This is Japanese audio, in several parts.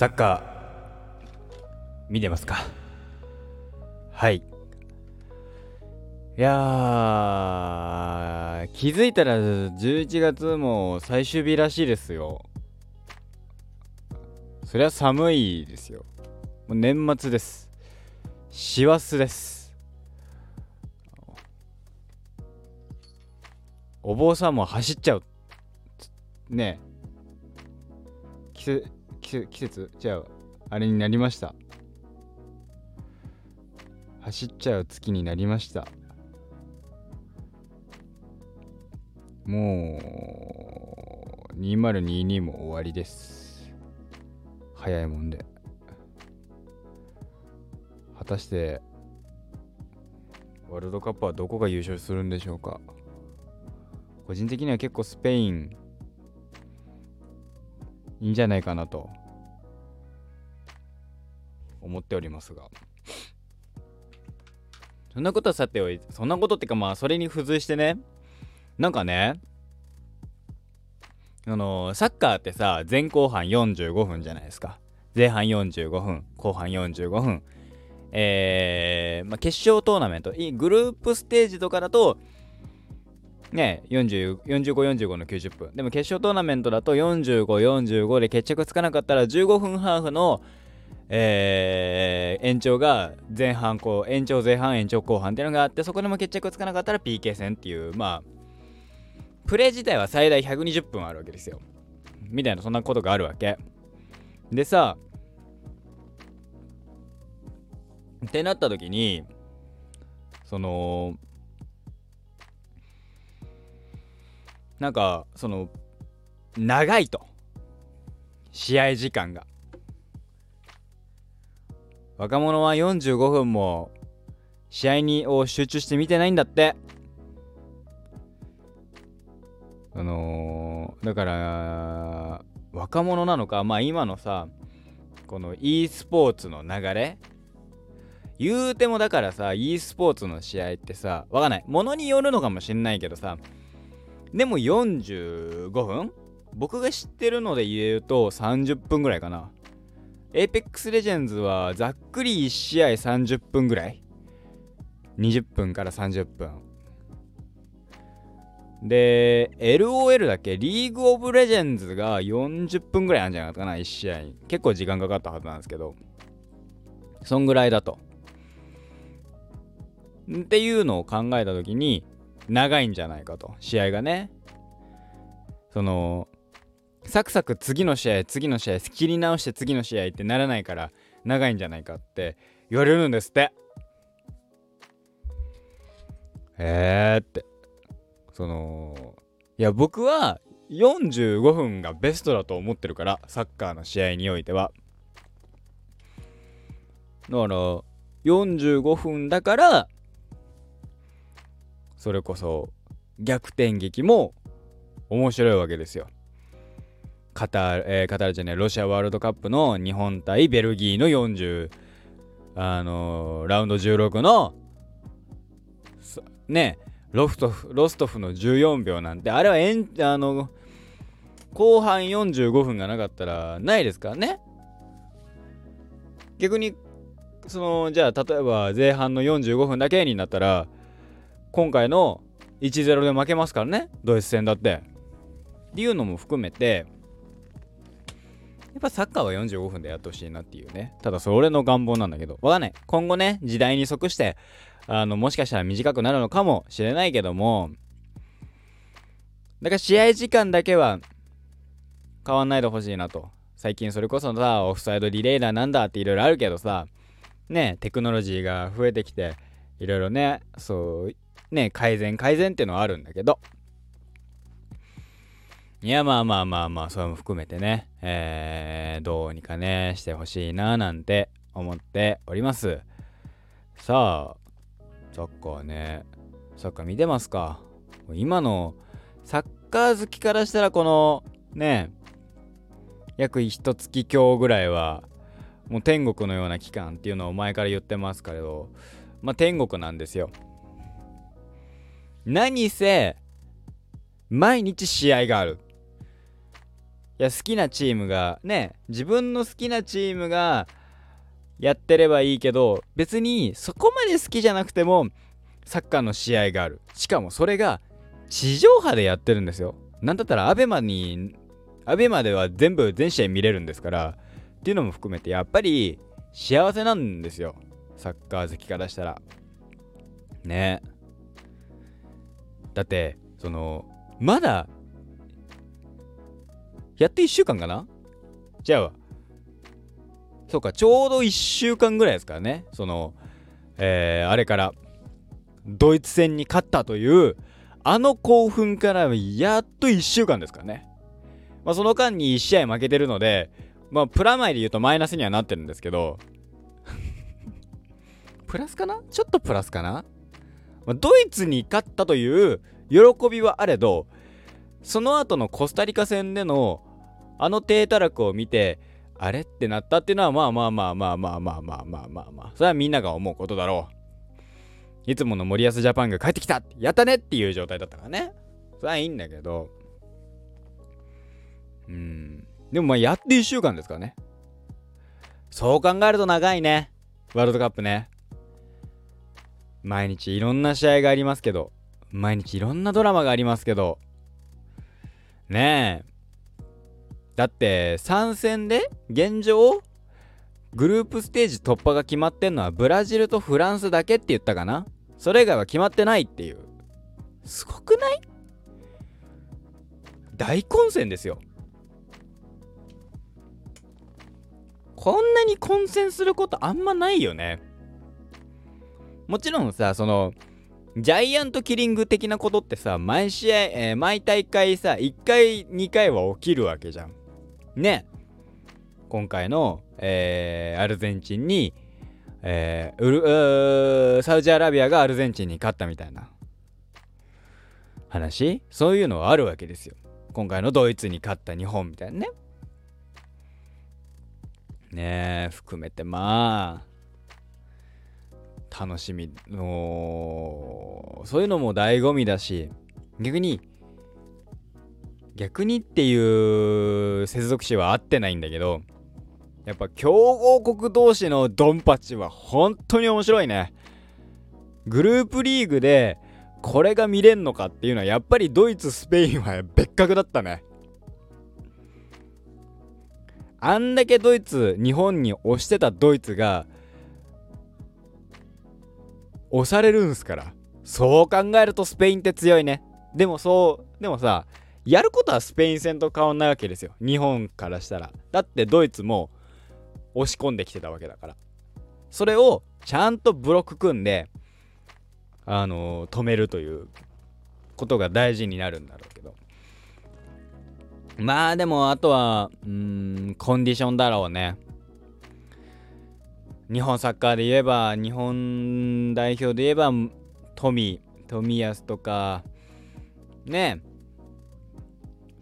サッカー見てますか？はい。いや気づいたら11月も最終日らしいですよ。そりゃ寒いですよ。もう年末です。師走です。お坊さんも走っちゃう。ねえ。季節？じゃああれになりました。走っちゃう月になりました。もう2022も終わりです。早いもんで。果たしてワールドカップはどこが優勝するんでしょうか。個人的には結構スペインいいんじゃないかなと。思っておりますが。そんなことはさておいそんなことってかまあそれに付随してね。なんかねあのサッカーってさ前後半45分じゃないですか。前半45分後半45分えー、まあ、決勝トーナメント。グループステージとかだとね、4545の90分。でも決勝トーナメントだと4545で決着つかなかったら15分ハーフの、えー、延長が前半こう延長前半延長後半っていうのがあってそこでも決着つかなかったら PK 戦っていうまあプレー自体は最大120分あるわけですよ。みたいなそんなことがあるわけ。でさってなった時にそのなんかその長いと。試合時間が。若者は45分も試合にを集中して見てないんだって。あのー、だから若者なのかまあ今のさこの e スポーツの流れ。言うてもだからさ e スポーツの試合ってさわかんない。ものによるのかもしんないけどさでも45分？僕が知ってるので言えると30分ぐらいかな。Apex Legends はざっくり1試合30分ぐらい ?20 分から30分。で、LOL だけ？リーグオブレジェンズが40分ぐらいあるんじゃないかな、1試合。結構時間かかったはずなんですけど。そんぐらいだと。っていうのを考えた時に、長いんじゃないかと。試合がね。そのサクサク次の試合次の試合切り直して次の試合ってならないから長いんじゃないかって言われるんですって。えーって。そのいや僕は45分がベストだと思ってるからサッカーの試合においては。だから45分だからそれこそ逆転劇も面白いわけですよ。カタール、えー、カタールじゃないロシアワールドカップの日本対ベルギーの40あのー、ラウンド16のねロフトフロストフの14秒なんてあれはえんあの後半45分がなかったらないですからね逆にそのじゃあ例えば前半の45分だけになったら今回の1-0で負けますからね。ドイツ戦だって。っていうのも含めてやっぱサッカーは45分でやってほしいなっていうね。ただそれ俺の願望なんだけど。わかんない。今後ね時代に即してあのもしかしたら短くなるのかもしれないけども。だから試合時間だけは変わんないでほしいなと。最近それこそさオフサイドリレーだなんだっていろいろあるけどさ。ねテクノロジーが増えてきていろいろねそうね、改善改善っていうのはあるんだけど。いや、まあまあまあまあ、それも含めてね、えー、どうにかね、してほしいな、なんて思っております。さあ、サッカーね、サッカー見てますか？今のサッカー好きからしたら、この、ね、約一月強ぐらいは、もう天国のような期間っていうのを前から言ってますけど、まあ天国なんですよ。何せ毎日試合がある。いや好きなチームがね自分の好きなチームがやってればいいけど別にそこまで好きじゃなくてもサッカーの試合がある。しかもそれが地上波でやってるんですよ。なんだったら ABEMA に ABEMA では全部全試合見れるんですからっていうのも含めてやっぱり幸せなんですよ。サッカー好きからしたら。ね。だってそのまだやって1週間かな？じゃあそうかちょうど1週間ぐらいですからね。そのえー、あれからドイツ戦に勝ったというあの興奮からやっと1週間ですからね。まあ、その間に1試合負けてるので、まあ、プラマイで言うとマイナスにはなってるんですけど。プラスかな？ちょっとプラスかな、まあ、ドイツに勝ったという喜びはあれど、その後のコスタリカ戦でのあの低たらくを見て、あれってなったっていうのはまあまあまあまあまあまあまあまあまあまあ、それはみんなが思うことだろう。いつもの森保ジャパンが帰ってきたやったねっていう状態だったからね。それはいいんだけど。うん。でもまあやって1週間ですからね。そう考えると長いね。ワールドカップね。毎日いろんな試合がありますけど、毎日いろんなドラマがありますけど、ねえ。だって3戦で現状グループステージ突破が決まってんのはブラジルとフランスだけって言ったかなそれ以外は決まってないっていう。すごくない？大混戦ですよ。こんなに混戦することあんまないよね。もちろんさ、その、ジャイアントキリング的なことってさ、毎試合、えー、毎大会さ、1回、2回は起きるわけじゃん。ね。今回の、えー、アルゼンチンに、えー、サウジアラビアがアルゼンチンに勝ったみたいな話？そういうのはあるわけですよ。今回のドイツに勝った日本みたいなね。ねえ含めてまあ楽しみのそういうのも醍醐味だし逆に逆にっていう接続詞は合ってないんだけどやっぱ強豪国同士のドンパチは本当に面白いね。グループリーグでこれが見れんのかっていうのはやっぱりドイツ、スペインは別格だったね。あんだけドイツ、日本に押してたドイツが押されるんすから。そう考えるとスペインって強いね。でもそう、でもさ、やることはスペイン戦と変わんないわけですよ。日本からしたら。だってドイツも押し込んできてたわけだからそれをちゃんとブロック組んであのー、止めるということが大事になるんだろうけどまあでもあとはうんコンディションだろうね日本サッカーで言えば日本代表で言えば富富安とかね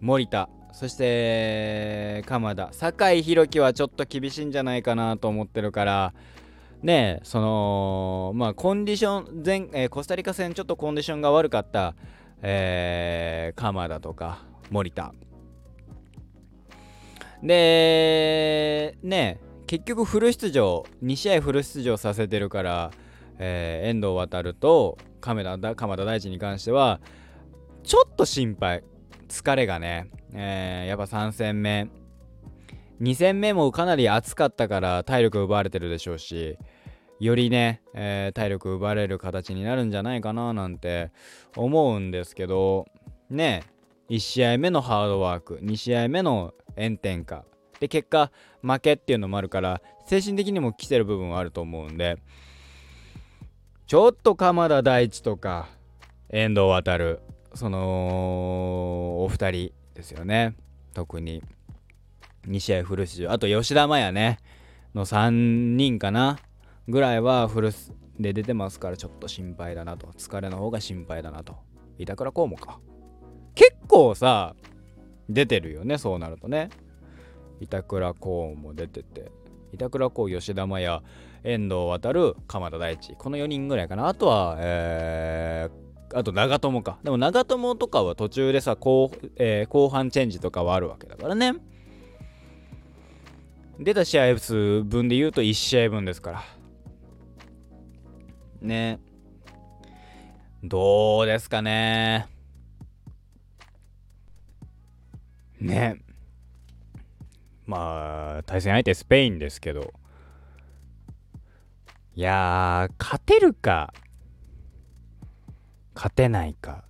森田そして鎌田。酒井宏樹はちょっと厳しいんじゃないかなと思ってるからねそのまあコンディション前、えー、コスタリカ戦ちょっとコンディションが悪かった、えー、鎌田とか森田。でね結局フル出場2試合フル出場させてるから、えー、遠藤航と鎌田鎌田大地に関してはちょっと心配疲れがねえー、やっぱ3戦目。2戦目もかなり暑かったから体力奪われてるでしょうしよりね、えー、体力奪われる形になるんじゃないかななんて思うんですけどね1試合目のハードワーク2試合目の炎天下。で結果負けっていうのもあるから精神的にも来てる部分はあると思うんでちょっと鎌田大地とか遠藤航そのお二人ですよね。特に2試合フル出場あと吉田麻也ねの3人かなぐらいはフルで出てますからちょっと心配だなと。疲れの方が心配だなと。板倉こうもか。結構さ出てるよねそうなるとね。板倉こうも出てて板倉こう吉田麻也遠藤航鎌田大地この4人ぐらいかな。あとはえーあと長友か。でも長友とかは途中でさ、後,、えー、後半チェンジとかはあるわけだからね。出た試合数分で言うと1試合分ですから。ね。どうですかね。ね。まあ対戦相手スペインですけど。いや勝てるか勝てないか。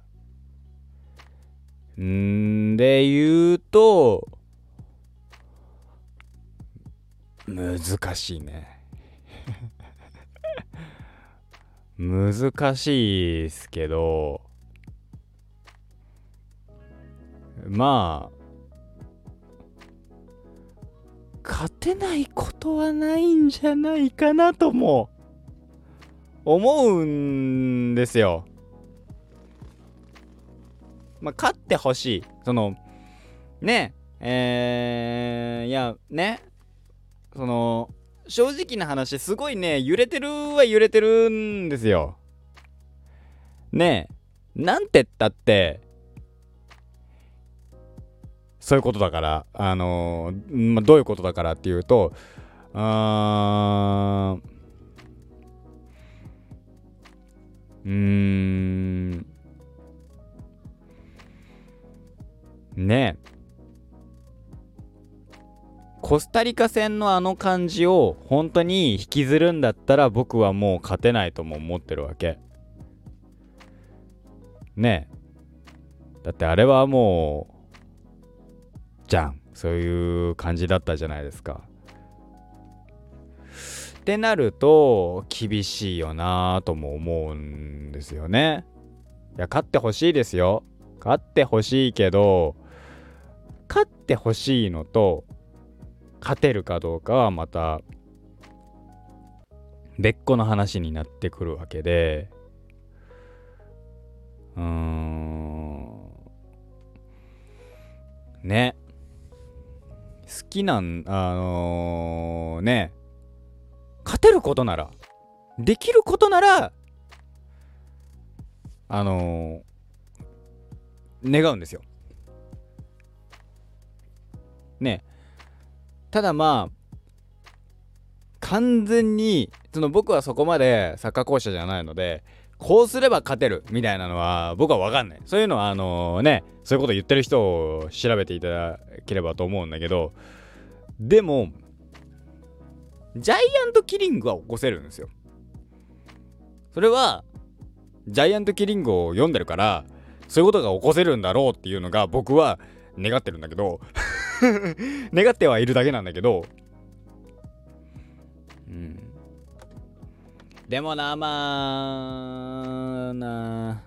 んで言うと難しいね。難しいっすけど。まあてないことはないんじゃないかなとも思うんですよ。まあ、勝ってほしい。その、ね、えー、いや、ね、その、正直な話、すごいね、揺れてるは揺れてるんですよ。ねえ、なんてったって、そういうことだから、あのー、まあ、どういうことだからっていうと、あーうん、ねえコスタリカ戦のあの感じを本当に引きずるんだったら僕はもう勝てないとも思ってるわけ。ねえ。だってあれはもう、じゃん。そういう感じだったじゃないですか。ってなると厳しいよなぁとも思うんですよね。いや勝ってほしいですよ。勝ってほしいけど勝ってほしいのと勝てるかどうかはまた別個の話になってくるわけでうーんね好きなんあのー、ね。勝てることならできることならあのー、願うんですよ。ね。ただまあ完全にその僕はそこまでサッカー講師じゃないのでこうすれば勝てるみたいなのは僕は分かんない。そういうのはあのねそういうこと言ってる人を調べていただければと思うんだけどでもジャイアントキリングは起こせるんですよ。それはジャイアントキリングを読んでるからそういうことが起こせるんだろうっていうのが僕は願ってるんだけど 願ってはいるだけなんだけどうん。でもなまあな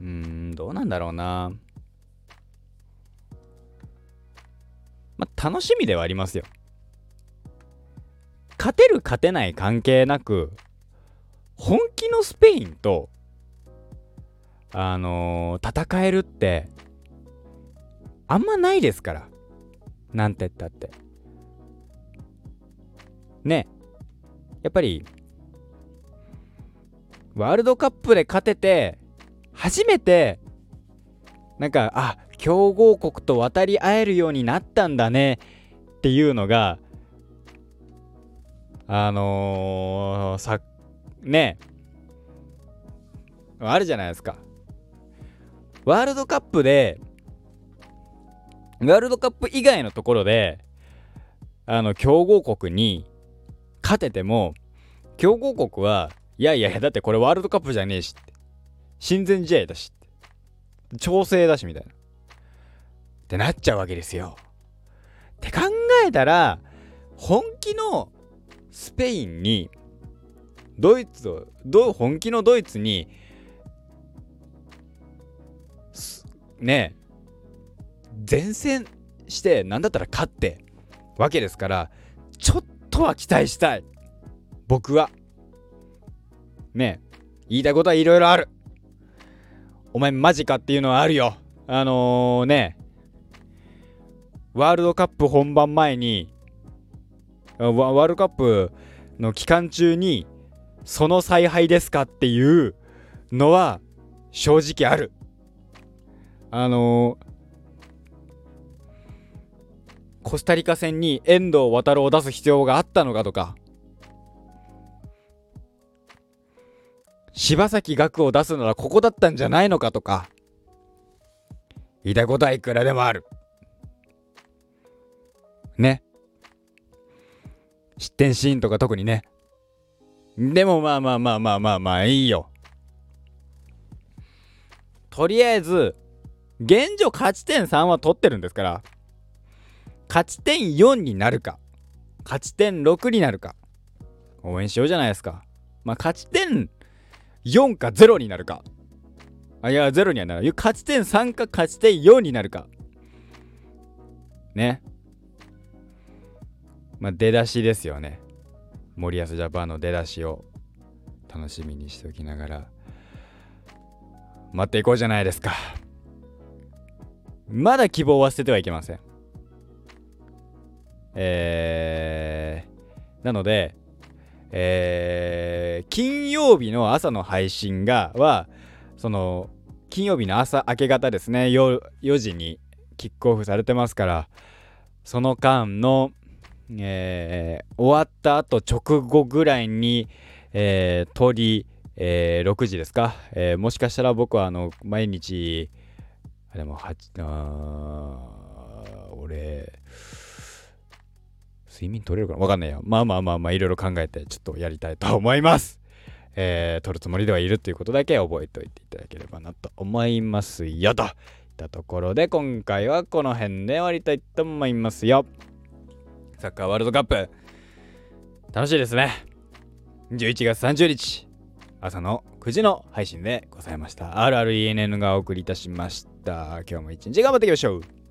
うんどうなんだろうなまあ楽しみではありますよ勝てる勝てない関係なく本気のスペインとあのー、戦えるってあんまないですから。なんて言ったって。ね。やっぱり、ワールドカップで勝てて、初めて、なんか、あ、強豪国と渡り合えるようになったんだねっていうのが、あのー、さ、ね、あるじゃないですか。ワールドカップでワールドカップ以外のところで、あの、強豪国に勝てても、強豪国は、いやいやいや、だってこれワールドカップじゃねえしって。親善試合だしって。調整だし、みたいな。ってなっちゃうわけですよ。って考えたら、本気のスペインに、ドイツを、ど本気のドイツに、ね前線して何だったら勝ってわけですからちょっとは期待したい。僕は。ねえ言いたいことはいろいろある。お前マジかっていうのはあるよ。あのー、ねワールドカップ本番前にワールドカップの期間中にその采配ですかっていうのは正直ある。あのコスタリカ戦に遠藤航を出す必要があったのかとか。柴崎岳を出すならここだったんじゃないのかとか。言いたいことはいくらでもある。ね。失点シーンとか特にね。でもまあまあまあまあまあまあいいよ。とりあえず現状勝ち点3は取ってるんですから。勝ち点4になるか。勝ち点6になるか。応援しようじゃないですか。まあ勝ち点4か0になるか。あいや0にはなる勝ち点3か勝ち点4になるか。ね。まあ出だしですよね。森保ジャパンの出だしを楽しみにしておきながら。待っていこうじゃないですか。まだ希望は捨ててはいけません。えー、なのでえー、金曜日の朝の配信がはその金曜日の朝明け方ですね 4, 4時にキックオフされてますからその間の、えー、終わった後直後ぐらいに、えー、鳥、えー、6時ですか、えー、もしかしたら僕はあの毎日あでも8あ俺睡眠取れるかな？わかんないよ。まあまあまあまあ、いろいろ考えてちょっとやりたいと思います。えー、取るつもりではいるということだけ覚えておいていただければなと思いますよ。といったところで、今回はこの辺で終わりたいと思いますよ。サッカーワールドカップ、楽しいですね。11月30日、朝の9時の配信でございました。RRENN がお送りいたしました。今日も一日頑張っていきましょう。